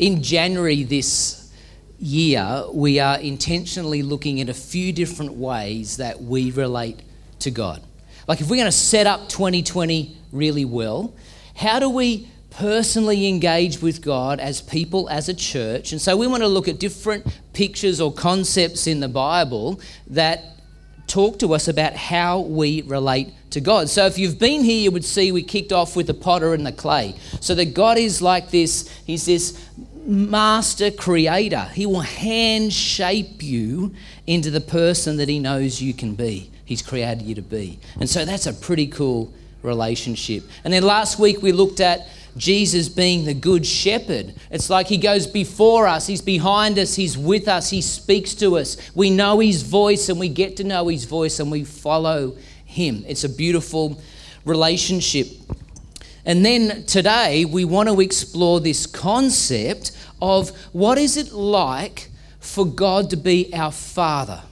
in January this year, we are intentionally looking at a few different ways that we relate to God. Like, if we're going to set up 2020 really well, how do we personally engage with God as people, as a church? And so, we want to look at different pictures or concepts in the Bible that talk to us about how we relate to God. So, if you've been here, you would see we kicked off with the potter and the clay. So, that God is like this, He's this master creator. He will hand shape you into the person that He knows you can be. He's created you to be. And so, that's a pretty cool relationship. And then last week, we looked at Jesus being the good shepherd. It's like he goes before us, he's behind us, he's with us, he speaks to us. We know his voice and we get to know his voice and we follow him. It's a beautiful relationship. And then today we want to explore this concept of what is it like for God to be our father?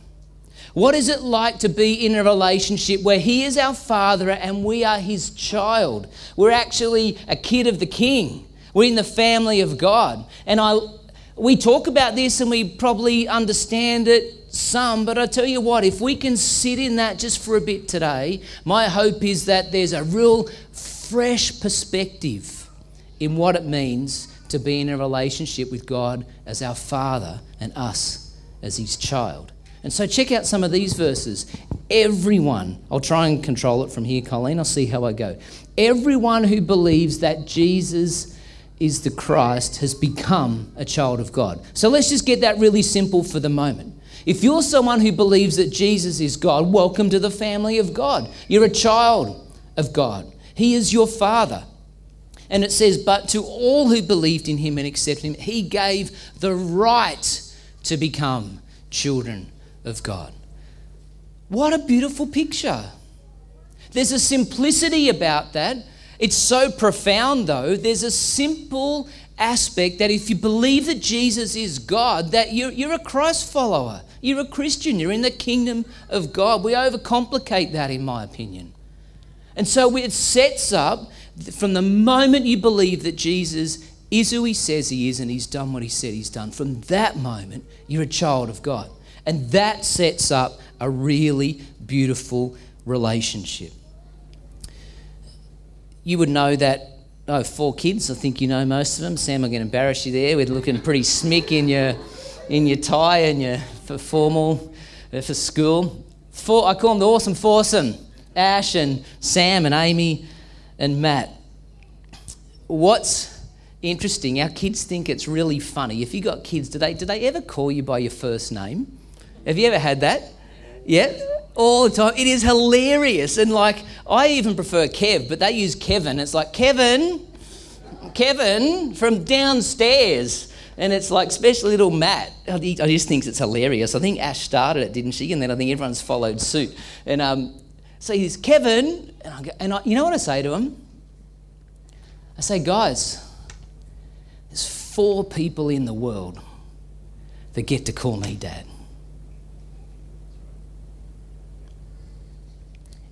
What is it like to be in a relationship where He is our Father and we are His child? We're actually a kid of the King. We're in the family of God. And I, we talk about this and we probably understand it some, but I tell you what, if we can sit in that just for a bit today, my hope is that there's a real fresh perspective in what it means to be in a relationship with God as our Father and us as His child. And so check out some of these verses. Everyone, I'll try and control it from here, Colleen, I'll see how I go. Everyone who believes that Jesus is the Christ has become a child of God. So let's just get that really simple for the moment. If you're someone who believes that Jesus is God, welcome to the family of God. You're a child of God. He is your Father. And it says, But to all who believed in him and accepted him, he gave the right to become children of God. What a beautiful picture. There's a simplicity about that. It's so profound, though. There's a simple aspect that if you believe that Jesus is God, that you're, you're a Christ follower. You're a Christian. You're in the kingdom of God. We overcomplicate that, in my opinion. And so it sets up from the moment you believe that Jesus is who he says he is and he's done what he said he's done, from that moment, you're a child of God. And that sets up a really beautiful relationship. You would know that oh, four kids. I think you know most of them. Sam, I'm going to embarrass you there. We're looking pretty smick in your in your tie and your for formal uh, for school. Four, I call them the awesome foursome: Ash and Sam and Amy and Matt. What's interesting? Our kids think it's really funny. If you got kids, do they do they ever call you by your first name? Have you ever had that? Yeah? All the time. It is hilarious. And like, I even prefer Kev, but they use Kevin. It's like, Kevin, Kevin from downstairs. And it's like, especially little Matt. I just think it's hilarious. I think Ash started it, didn't she? And then I think everyone's followed suit. And um, so he's Kevin. And, I go, and I, you know what I say to him? I say, guys, there's four people in the world that get to call me dad.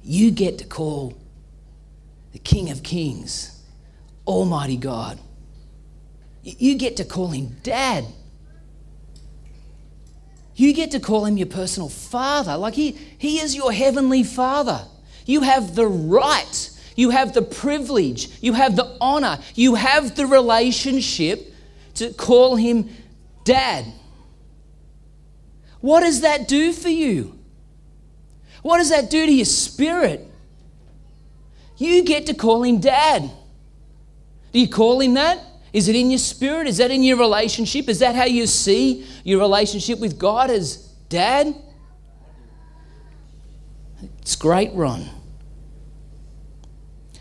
you get to call the King of Kings, Almighty God. You get to call him Dad. You get to call him your personal father. Like he, he is your heavenly father. You have the right, you have the privilege, you have the honor, you have the relationship to call him Dad. What does that do for you? What does that do to your spirit? You get to call him dad. Do you call him that? Is it in your spirit? Is that in your relationship? Is that how you see your relationship with God as dad? It's great, Ron.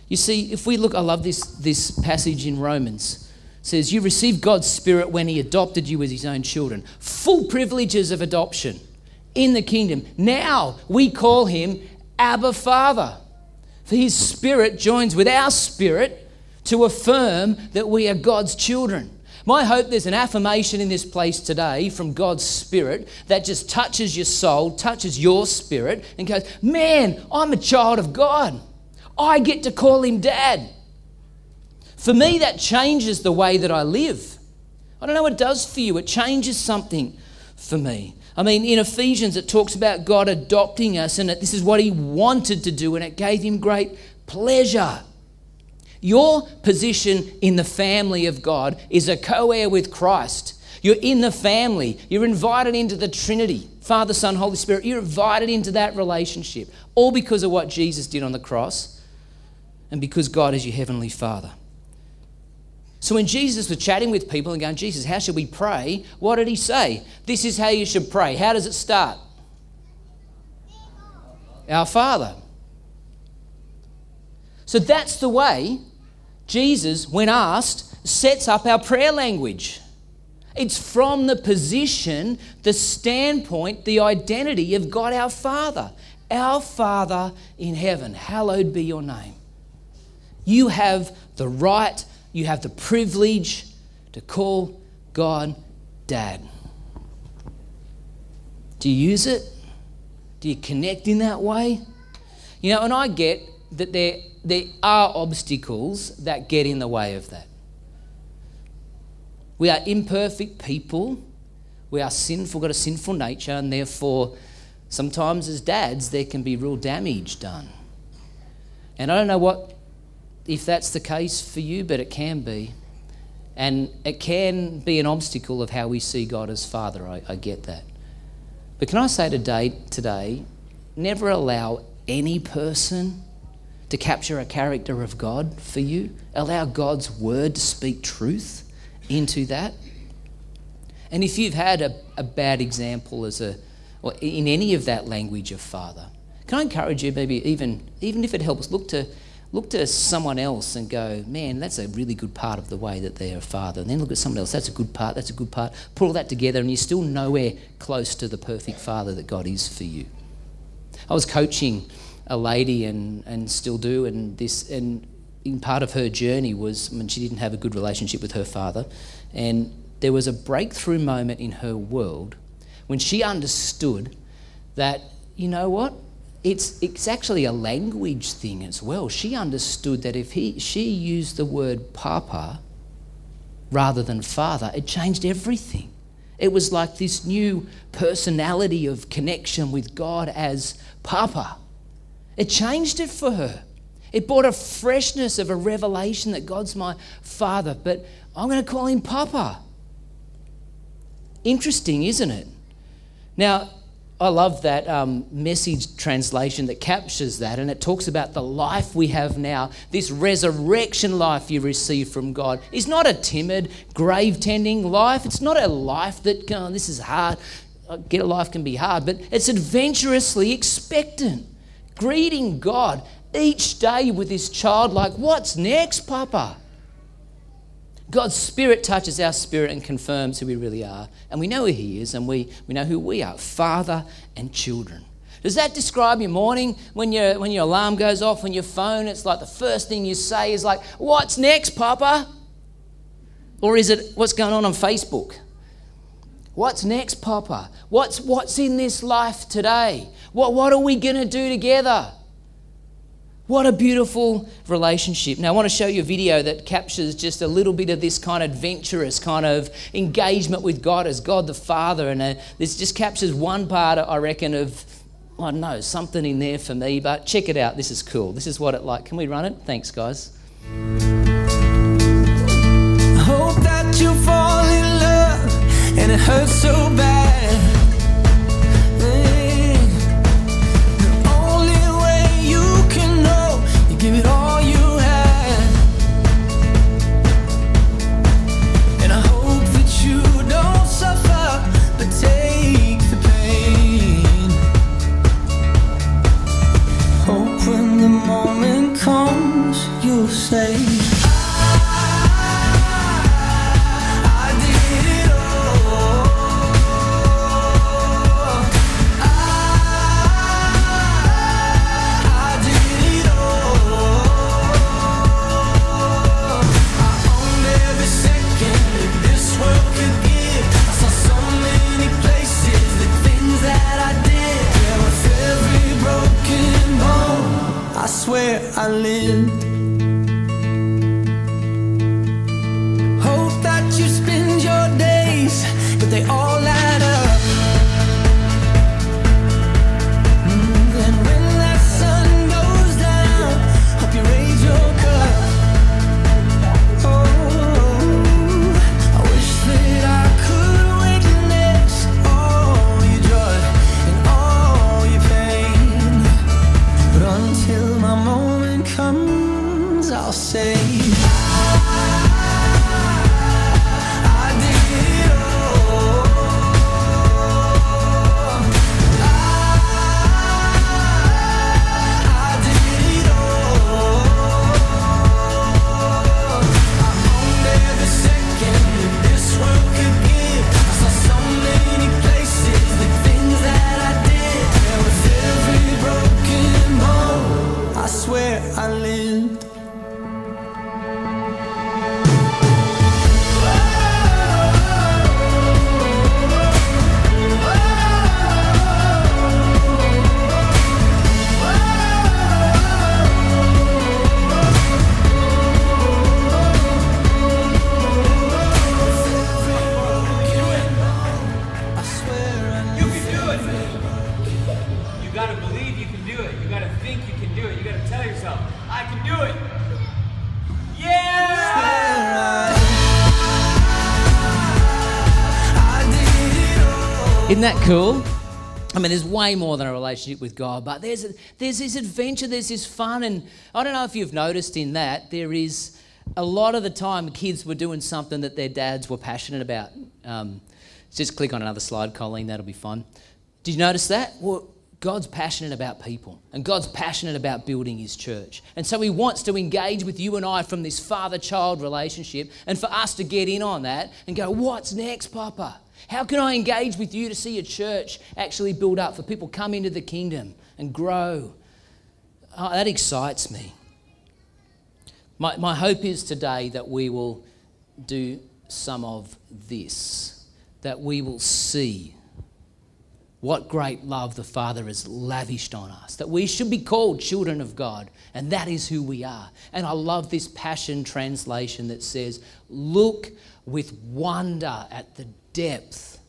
You see, if we look, I love this, this passage in Romans. It says, You received God's Spirit when He adopted you as His own children. Full privileges of adoption in the kingdom. Now we call him Abba Father. For his spirit joins with our spirit to affirm that we are God's children. My hope there's an affirmation in this place today from God's Spirit that just touches your soul, touches your spirit, and goes, Man, I'm a child of God. I get to call him dad. For me, that changes the way that I live. I don't know what it does for you. It changes something for me. I mean, in Ephesians, it talks about God adopting us and this is what He wanted to do, and it gave Him great pleasure. Your position in the family of God is a co heir with Christ. You're in the family. You're invited into the Trinity Father, Son, Holy Spirit. You're invited into that relationship, all because of what Jesus did on the cross and because God is your Heavenly Father. So when Jesus was chatting with people and going, Jesus, how should we pray? What did he say? This is how you should pray. How does it start? Our Father. So that's the way Jesus, when asked, sets up our prayer language. It's from the position, the standpoint, the identity of God our Father. Our Father in heaven, hallowed be your name. You have the right you have the privilege to call God Dad. Do you use it? Do you connect in that way? You know, and I get that there, there are obstacles that get in the way of that. We are imperfect people. We are sinful, got a sinful nature, and therefore, sometimes as dads, there can be real damage done. And I don't know what if that's the case for you, but it can be. And it can be an obstacle of how we see God as Father. I, I get that. But can I say today, today, never allow any person to capture a character of God for you. Allow God's word to speak truth into that. And if you've had a, a bad example as a, or in any of that language of Father, can I encourage you, maybe even, even if it helps, look to look to someone else and go, man, that's a really good part of the way that they're a father. And then look at someone else, that's a good part, that's a good part. Put all that together, and you're still nowhere close to the perfect father that God is for you. I was coaching a lady and, and still do, and this and in part of her journey was when she didn't have a good relationship with her father. And there was a breakthrough moment in her world when she understood that, you know what? it's, it's actually a language thing as well. She understood that if he, she used the word papa rather than father, it changed everything. It was like this new personality of connection with God as papa. It changed it for her. It brought a freshness of a revelation that God's my father, but I'm going to call him papa. Interesting, isn't it? Now, I love that um, message translation that captures that, and it talks about the life we have now. This resurrection life you receive from God is not a timid, grave tending life. It's not a life that, oh, this is hard. Get a life can be hard, but it's adventurously expectant, greeting God each day with his child, like, what's next, Papa? God's Spirit touches our spirit and confirms who we really are. And we know who He is, and we, we know who we are Father and children. Does that describe your morning when, your when your alarm goes off on your phone? It's like the first thing you say is like, What's next, Papa? Or is it what's going on on Facebook? What's next, Papa? What's, what's in this life today? What, what are we going to do together? What a beautiful relationship. Now, I want to show you a video that captures just a little bit of this kind of adventurous kind of engagement with God as God the Father. And uh, this just captures one part, I reckon, of, I don't know, something in there for me. But check it out. This is cool. This is what it like. Can we run it? Thanks, guys. Hope that you fall in love and it hurts so bad. Isn't that cool? I mean, there's way more than a relationship with God, but there's, there's this adventure, there's this fun, and I don't know if you've noticed in that, there is a lot of the time kids were doing something that their dads were passionate about. Um, just click on another slide, Colleen, that'll be fun. Did you notice that? Well, God's passionate about people, and God's passionate about building His church. And so He wants to engage with you and I from this father child relationship, and for us to get in on that and go, What's next, Papa? How can I engage with you to see a church actually build up, for people come into the kingdom and grow? Oh, that excites me. My, my hope is today that we will do some of this, that we will see what great love the Father has lavished on us, that we should be called children of God, and that is who we are. And I love this Passion translation that says, Look with wonder at the depth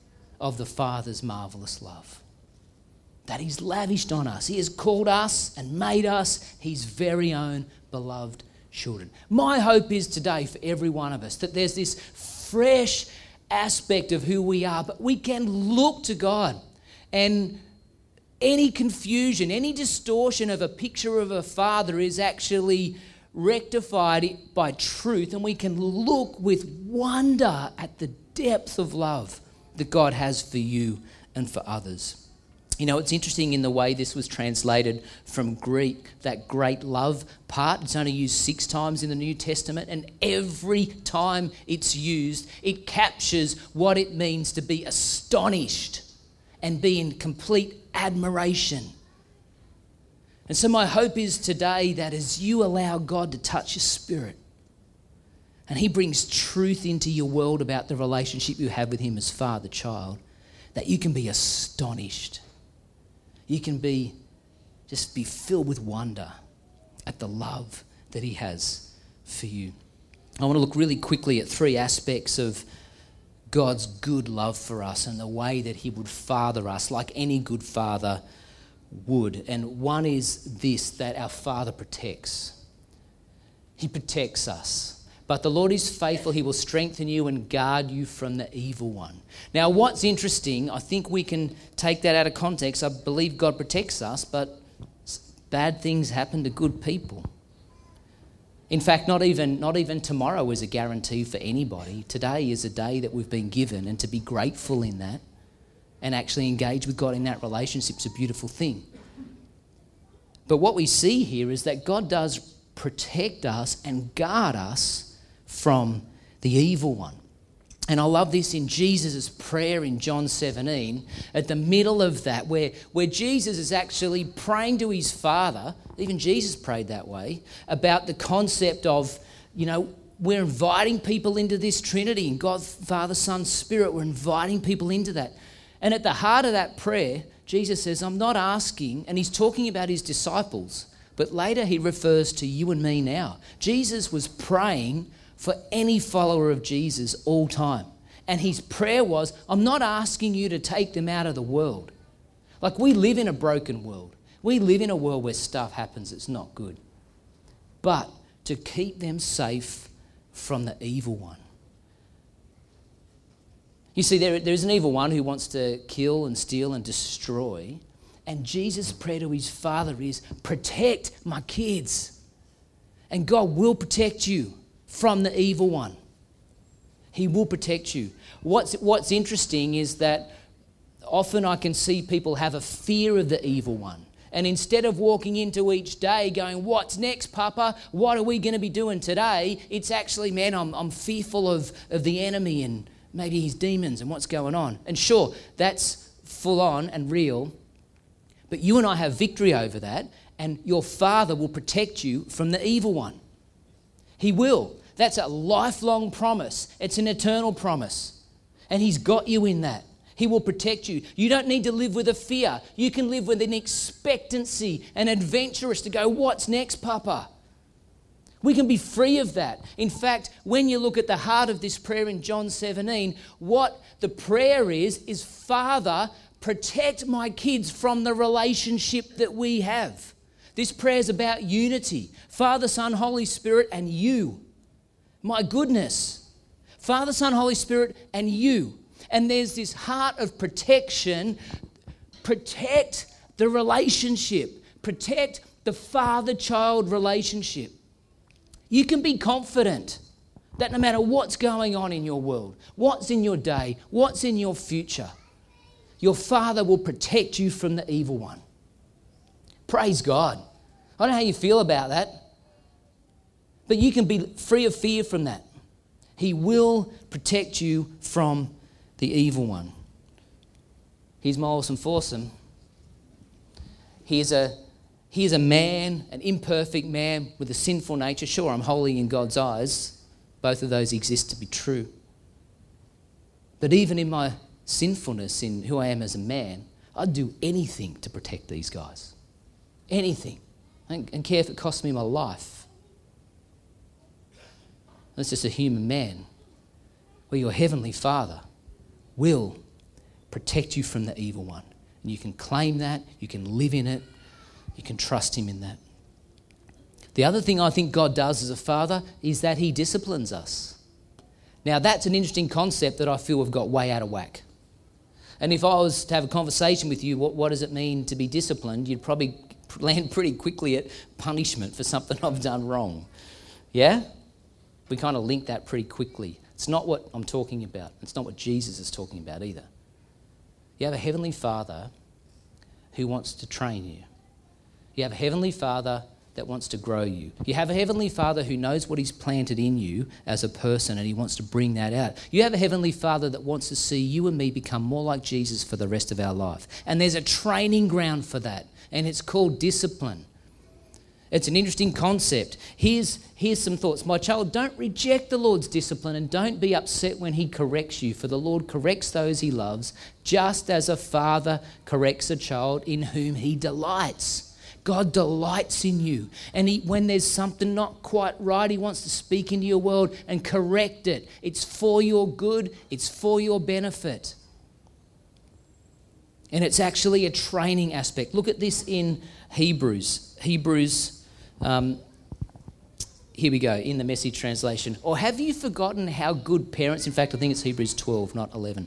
of the Father's marvelous love. That He's lavished on us. He has called us and made us His very own beloved children. My hope is today for every one of us that there's this fresh aspect of who we are, but we can look to God and any confusion, any distortion of a picture of a father is actually rectified by truth, and we can look with wonder at the depth of love that God has for you and for others. You know, it's interesting in the way this was translated from Greek, that great love part. It's only used six times in the New Testament, and every time it's used, it captures what it means to be astonished and be in complete admiration. And so, my hope is today that as you allow God to touch your spirit and He brings truth into your world about the relationship you have with Him as father child, that you can be astonished. You can be just be filled with wonder at the love that He has for you. I want to look really quickly at three aspects of God's good love for us and the way that He would father us like any good father would. And one is this that our Father protects. He protects us. But the Lord is faithful. He will strengthen you and guard you from the evil one. Now, what's interesting, I think we can take that out of context. I believe God protects us, but bad things happen to good people. In fact, not even, not even tomorrow is a guarantee for anybody. Today is a day that we've been given, and to be grateful in that and actually engage with God in that relationship is a beautiful thing. But what we see here is that God does protect us and guard us from the evil one. And I love this in Jesus' prayer in John 17, at the middle of that, where, where Jesus is actually praying to his Father, even Jesus prayed that way, about the concept of, you know, we're inviting people into this Trinity, and God, Father, Son, Spirit, we're inviting people into that. And at the heart of that prayer, Jesus says, I'm not asking, and he's talking about his disciples, but later he refers to you and me now. Jesus was praying for any follower of Jesus all time. And his prayer was, I'm not asking you to take them out of the world. Like, we live in a broken world. We live in a world where stuff happens that's not good. But to keep them safe from the evil one. You see, there, there's an evil one who wants to kill and steal and destroy. And Jesus' prayer to his father is protect my kids. And God will protect you from the evil one. He will protect you. What's, what's interesting is that often I can see people have a fear of the evil one. And instead of walking into each day going, What's next, Papa? What are we going to be doing today? It's actually, man, I'm, I'm fearful of, of the enemy and maybe his demons and what's going on. And sure, that's full on and real. But you and I have victory over that, and your Father will protect you from the evil one. He will. That's a lifelong promise, it's an eternal promise. And He's got you in that. He will protect you. You don't need to live with a fear. You can live with an expectancy, an adventurous to go, What's next, Papa? We can be free of that. In fact, when you look at the heart of this prayer in John 17, what the prayer is, is Father, protect my kids from the relationship that we have. This prayer is about unity Father, Son, Holy Spirit, and you. My goodness. Father, Son, Holy Spirit, and you. And there's this heart of protection. Protect the relationship, protect the father child relationship. You can be confident that no matter what's going on in your world, what's in your day, what's in your future, your Father will protect you from the evil one. Praise God. I don't know how you feel about that, but you can be free of fear from that. He will protect you from the evil one. He's my awesome foursome. He is a he is a man, an imperfect man with a sinful nature. Sure, I'm holy in God's eyes. Both of those exist to be true. But even in my sinfulness, in who I am as a man, I'd do anything to protect these guys. Anything. And, care if it costs me my life. That's just a human man. Well, your heavenly Father will protect you from the evil one. And you can claim that, you can live in it, you can trust Him in that. The other thing I think God does as a father is that He disciplines us. Now, that's an interesting concept that I feel we've got way out of whack. And if I was to have a conversation with you, what, what does it mean to be disciplined? You'd probably land pretty quickly at punishment for something I've done wrong. Yeah? We kind of link that pretty quickly. It's not what I'm talking about. It's not what Jesus is talking about either. You have a heavenly Father who wants to train you. You have a heavenly Father that wants to grow you. You have a heavenly Father who knows what He's planted in you as a person and He wants to bring that out. You have a heavenly Father that wants to see you and me become more like Jesus for the rest of our life. And there's a training ground for that, and it's called discipline. It's an interesting concept. Here's, here's some thoughts. My child, don't reject the Lord's discipline and don't be upset when He corrects you, for the Lord corrects those He loves, just as a father corrects a child in whom He delights. God delights in you. And he, when there's something not quite right, He wants to speak into your world and correct it. It's for your good, it's for your benefit. And it's actually a training aspect. Look at this in Hebrews. Hebrews, um, here we go, in the message translation. Or have you forgotten how good parents, in fact, I think it's Hebrews 12, not 11.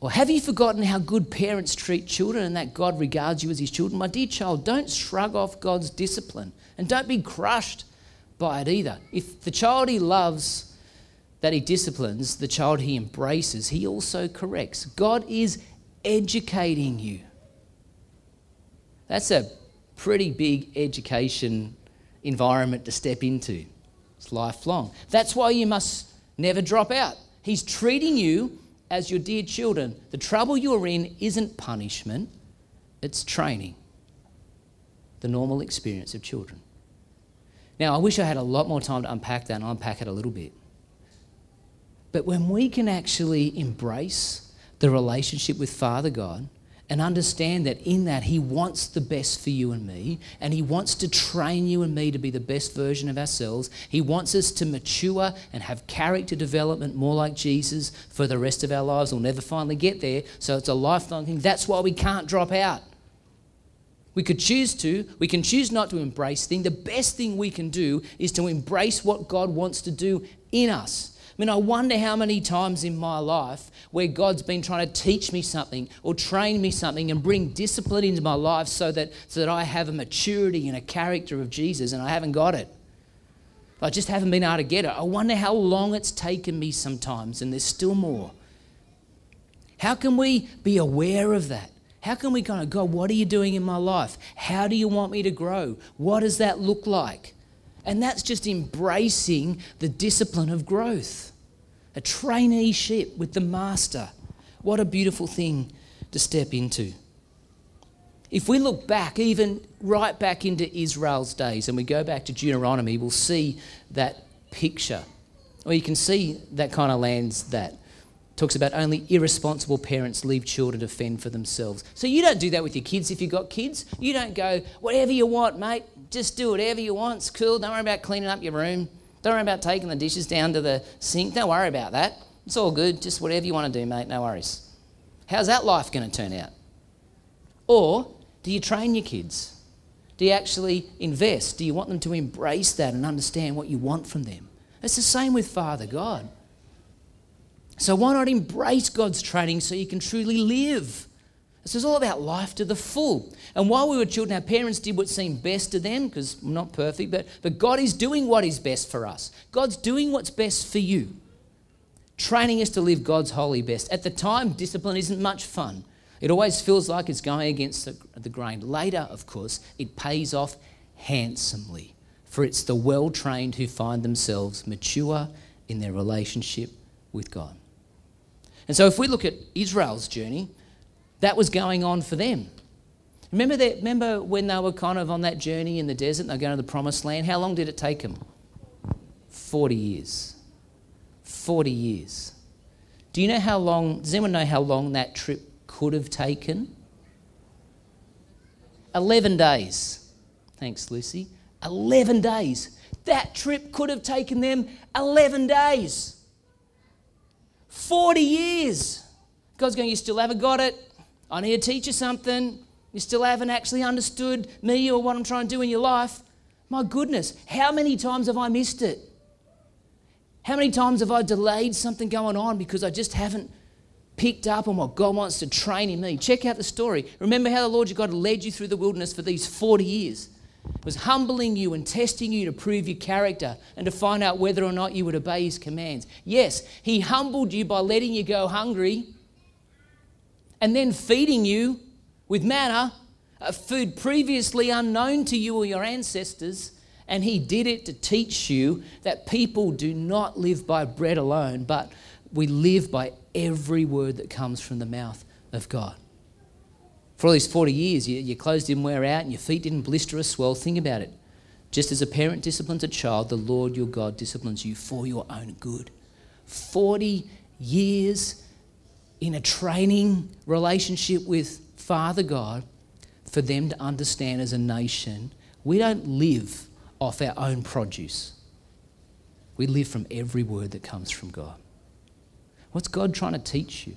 Or have you forgotten how good parents treat children and that God regards you as his children? My dear child, don't shrug off God's discipline and don't be crushed by it either. If the child he loves, that he disciplines, the child he embraces, he also corrects. God is educating you. That's a pretty big education environment to step into. It's lifelong. That's why you must never drop out. He's treating you as your dear children. The trouble you're in isn't punishment, it's training. The normal experience of children. Now, I wish I had a lot more time to unpack that and unpack it a little bit. But when we can actually embrace the relationship with Father God and understand that in that He wants the best for you and me, and He wants to train you and me to be the best version of ourselves. He wants us to mature and have character development more like Jesus for the rest of our lives. We'll never finally get there, so it's a lifelong thing. That's why we can't drop out. We could choose to, we can choose not to embrace things. The best thing we can do is to embrace what God wants to do in us. I mean, I wonder how many times in my life where God's been trying to teach me something or train me something and bring discipline into my life so that, so that I have a maturity and a character of Jesus and I haven't got it. I just haven't been able to get it. I wonder how long it's taken me sometimes, and there's still more. How can we be aware of that? How can we kind of go, what are you doing in my life? How do you want me to grow? What does that look like? And that's just embracing the discipline of growth. A traineeship with the master. What a beautiful thing to step into. If we look back, even right back into Israel's days, and we go back to Deuteronomy, we'll see that picture. Or you can see that kind of lands that talks about only irresponsible parents leave children to fend for themselves. So you don't do that with your kids if you've got kids. You don't go, whatever you want, mate, just do whatever you want. It's cool. Don't worry about cleaning up your room. Don't worry about taking the dishes down to the sink. Don't worry about that. It's all good. Just whatever you want to do, mate. No worries. How's that life going to turn out? Or do you train your kids? Do you actually invest? Do you want them to embrace that and understand what you want from them? It's the same with Father God. So why not embrace God's training so you can truly live? This is all about life to the full. And while we were children, our parents did what seemed best to them because we're not perfect, but, but God is doing what is best for us. God's doing what's best for you, training us to live God's holy best. At the time, discipline isn't much fun. It always feels like it's going against the, the grain. Later, of course, it pays off handsomely, for it's the well trained who find themselves mature in their relationship with God. And so, if we look at Israel's journey, that was going on for them. Remember, that, remember when they were kind of on that journey in the desert and they're going to the promised land? How long did it take them? 40 years. 40 years. Do you know how long, does anyone know how long that trip could have taken? 11 days. Thanks, Lucy. 11 days. That trip could have taken them 11 days. 40 years. God's going, You still haven't got it. I need to teach you something. You still haven't actually understood me or what I'm trying to do in your life. My goodness, how many times have I missed it? How many times have I delayed something going on because I just haven't picked up on what God wants to train in me? Check out the story. Remember how the Lord your God led you through the wilderness for these 40 years. Was humbling you and testing you to prove your character and to find out whether or not you would obey his commands. Yes, he humbled you by letting you go hungry and then feeding you with manna, a food previously unknown to you or your ancestors. And he did it to teach you that people do not live by bread alone, but we live by every word that comes from the mouth of God. For all these 40 years, your, your clothes didn't wear out and your feet didn't blister or swell. Think about it. Just as a parent disciplines a child, the Lord your God disciplines you for your own good. 40 years in a training relationship with Father God for them to understand as a nation we don't live off our own produce. We live from every word that comes from God. What's God trying to teach you?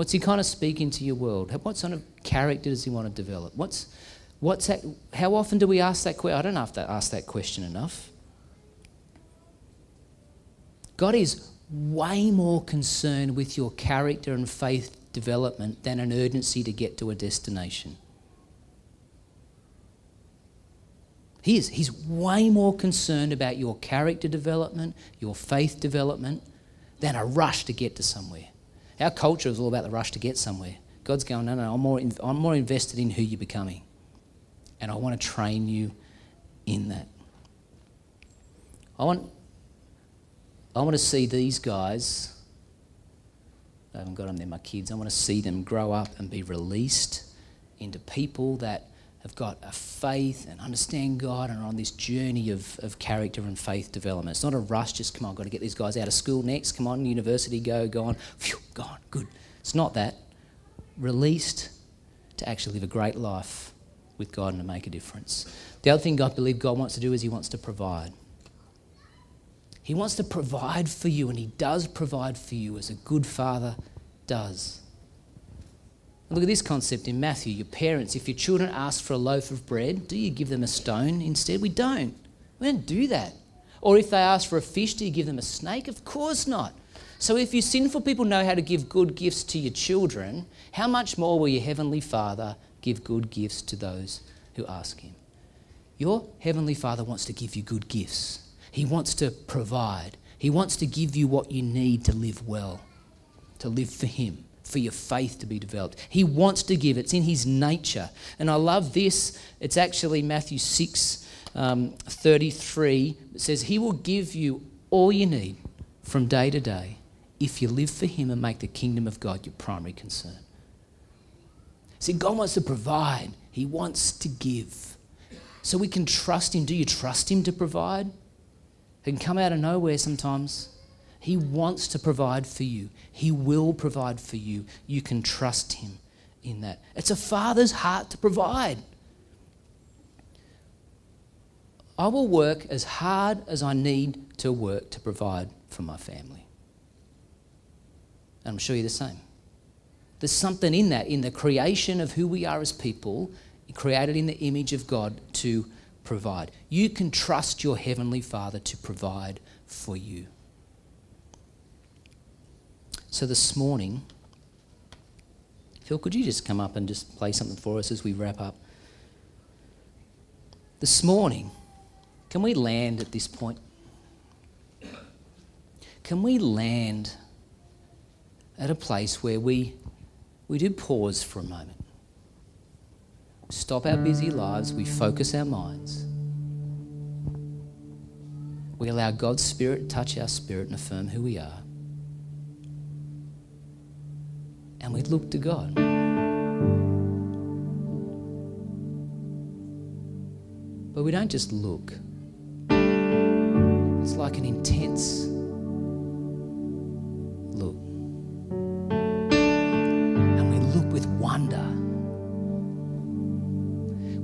What's He kind of speaking to your world? What sort of character does He want to develop? What's, what's that, how often do we ask that question? I don't have to ask that question enough. God is way more concerned with your character and faith development than an urgency to get to a destination. He is. He's way more concerned about your character development, your faith development, than a rush to get to somewhere. Our culture is all about the rush to get somewhere. God's going, no, no, I'm more, I'm more invested in who you're becoming. And I want to train you in that. I want, I want to see these guys, I haven't got them, they're my kids, I want to see them grow up and be released into people that have got a faith and understand God and are on this journey of, of character and faith development. It's not a rush, just come on, got to get these guys out of school next, come on, university, go, go on, phew, gone, good. It's not that. released to actually live a great life with God and to make a difference. The other thing I believe God wants to do is He wants to provide. He wants to provide for you, and He does provide for you as a good father does. Look at this concept in Matthew. Your parents, if your children ask for a loaf of bread, do you give them a stone instead? We don't. We don't do that. Or if they ask for a fish, do you give them a snake? Of course not. So if you sinful people know how to give good gifts to your children, how much more will your heavenly Father give good gifts to those who ask him? Your heavenly Father wants to give you good gifts. He wants to provide. He wants to give you what you need to live well, to live for him, for your faith to be developed. He wants to give. It's in his nature. And I love this. It's actually Matthew 6 um, 33. It says, He will give you all you need from day to day if you live for Him and make the kingdom of God your primary concern. See, God wants to provide, He wants to give. So we can trust Him. Do you trust Him to provide? It can come out of nowhere sometimes. He wants to provide for you, He will provide for you. You can trust Him in that. It's a father's heart to provide. I will work as hard as I need to work to provide for my family. And I'm sure you're the same. There's something in that, in the creation of who we are as people, created in the image of God to provide. You can trust your Heavenly Father to provide for you. So this morning, Phil, could you just come up and just play something for us as we wrap up? This morning, can we land at this point? Can we land at a place where we, we do pause for a moment? Stop our busy lives, we focus our minds. We allow God's Spirit to touch our spirit and affirm who we are. And we look to God. But we don't just look. It's like an intense look. And we look with wonder.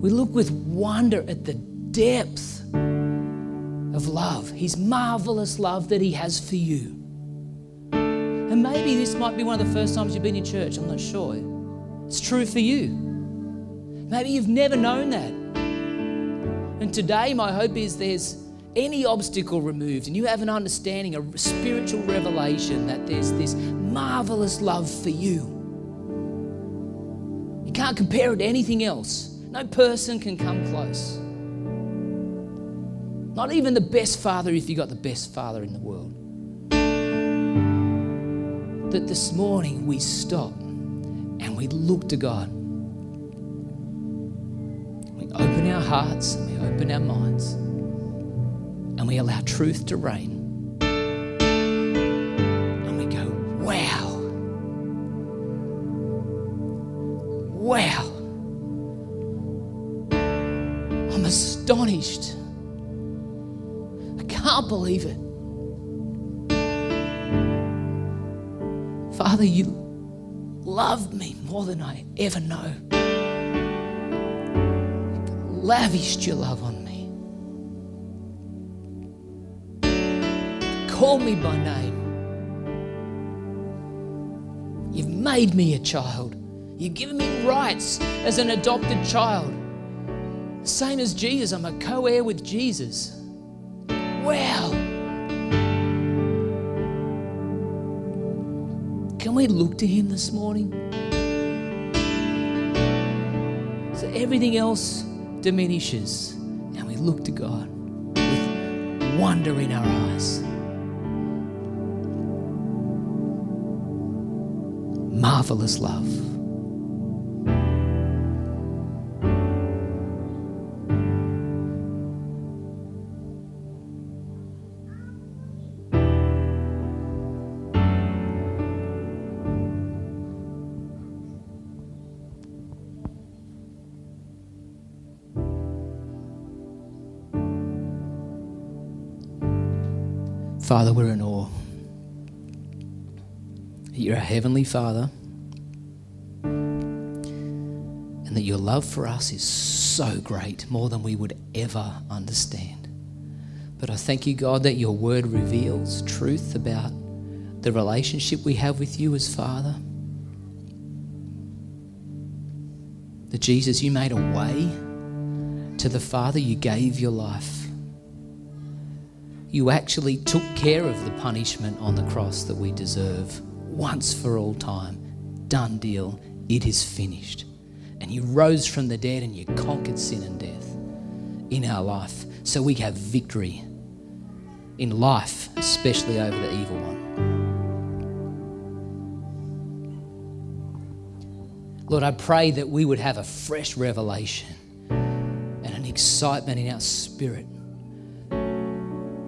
We look with wonder at the depth of love, His marvelous love that He has for you. And maybe this might be one of the first times you've been in church, I'm not sure. It's true for you. Maybe you've never known that. And today, my hope is there's any obstacle removed and you have an understanding, a spiritual revelation that there's this marvelous love for you. You can't compare it to anything else. No person can come close. Not even the best father if you got the best father in the world. That this morning we stop and we look to God. We open our hearts and we open our minds and we allow truth to reign. And we go, wow. Wow. I'm astonished. I can't believe it. Father, you love me more than I ever know. Lavished your love on me. Call me by name. You've made me a child. You've given me rights as an adopted child. Same as Jesus, I'm a co heir with Jesus. Wow. We look to Him this morning? So everything else diminishes, and we look to God with wonder in our eyes. Marvelous love. Father, we're in awe. You're a heavenly Father. and that your love for us is so great, more than we would ever understand. But I thank you, God, that your word reveals truth about the relationship we have with you as Father. That Jesus, you made a way to the Father, you gave your life. You actually took care of the punishment on the cross that we deserve once for all time. Done deal. It is finished. And you rose from the dead and you conquered sin and death in our life so we have victory in life, especially over the evil one. Lord, I pray that we would have a fresh revelation and an excitement in our spirit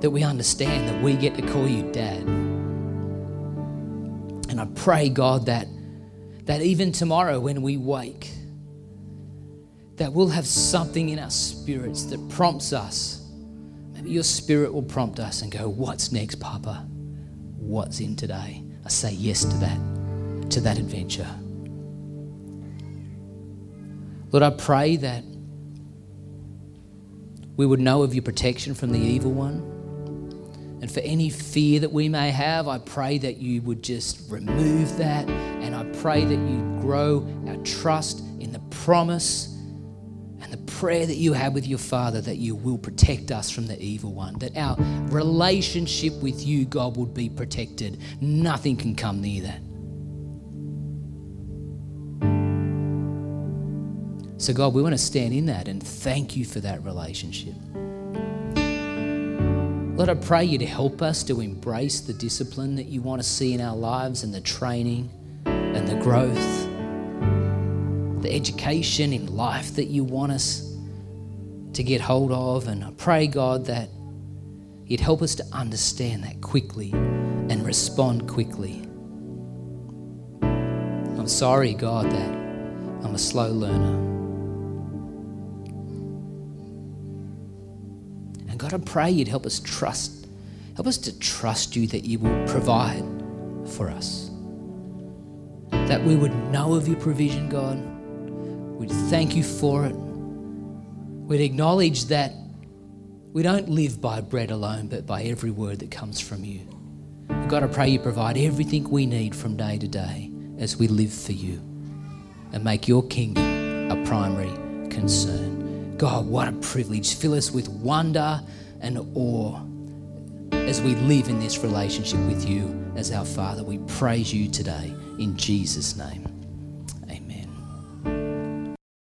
that we understand that we get to call you dad. And I pray, God, that, that even tomorrow when we wake, that we'll have something in our spirits that prompts us. Maybe your spirit will prompt us and go, What's next, Papa? What's in today? I say yes to that, to that adventure. Lord, I pray that we would know of your protection from the evil one. And for any fear that we may have, I pray that you would just remove that. And I pray that you grow our trust in the promise and the prayer that you have with your Father that you will protect us from the evil one, that our relationship with you, God, would be protected. Nothing can come near that. So, God, we want to stand in that and thank you for that relationship. Lord, I pray you to help us to embrace the discipline that you want to see in our lives and the training and the growth, the education in life that you want us to get hold of. And I pray, God, that you'd help us to understand that quickly and respond quickly. I'm sorry, God, that I'm a slow learner. God, I pray you'd help us trust. Help us to trust you that you will provide for us. That we would know of your provision, God. We'd thank you for it. We'd acknowledge that we don't live by bread alone, but by every word that comes from you. God, I pray you provide everything we need from day to day as we live for you and make your kingdom a primary concern. God, what a privilege. Fill us with wonder and awe as we live in this relationship with you as our Father. We praise you today in Jesus' name.